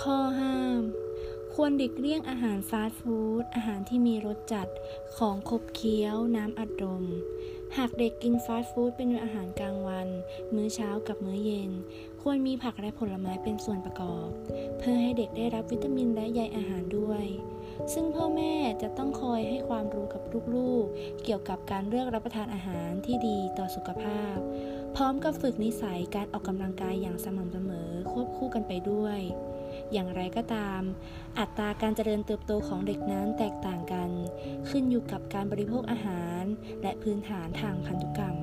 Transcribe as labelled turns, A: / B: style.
A: ข้อห้าม ควรหลีกเลี่ยงอาหารฟาสต์ฟู้ด อาหารที่มีรสจัด ของขบเคี้ยว น้ำอัดลม หากเด็กกินฟาสต์ฟู้ดเป็นอาหารกลางวัน มื้อเช้ากับมื้อเย็น ควรมีผักและผลไม้เป็นส่วนประกอบ เพื่อให้เด็กได้รับวิตามินและใยอาหารด้วย ซึ่งพ่อแม่จะต้องคอยให้ความรู้กับลูกๆ เกี่ยวกับการเลือกรับประทานอาหารที่ดีต่อสุขภาพ พร้อมกับฝึกนิสัยการออกกำลังกายอย่างสม่ำเสมอควบคู่กันไปด้วย อย่างไรก็ตาม อัตราการเจริญเติบโตของเด็กนั้นแตกต่างกัน ขึ้นอยู่กับการบริโภคอาหาร และพื้นฐานทางพันธุกรรม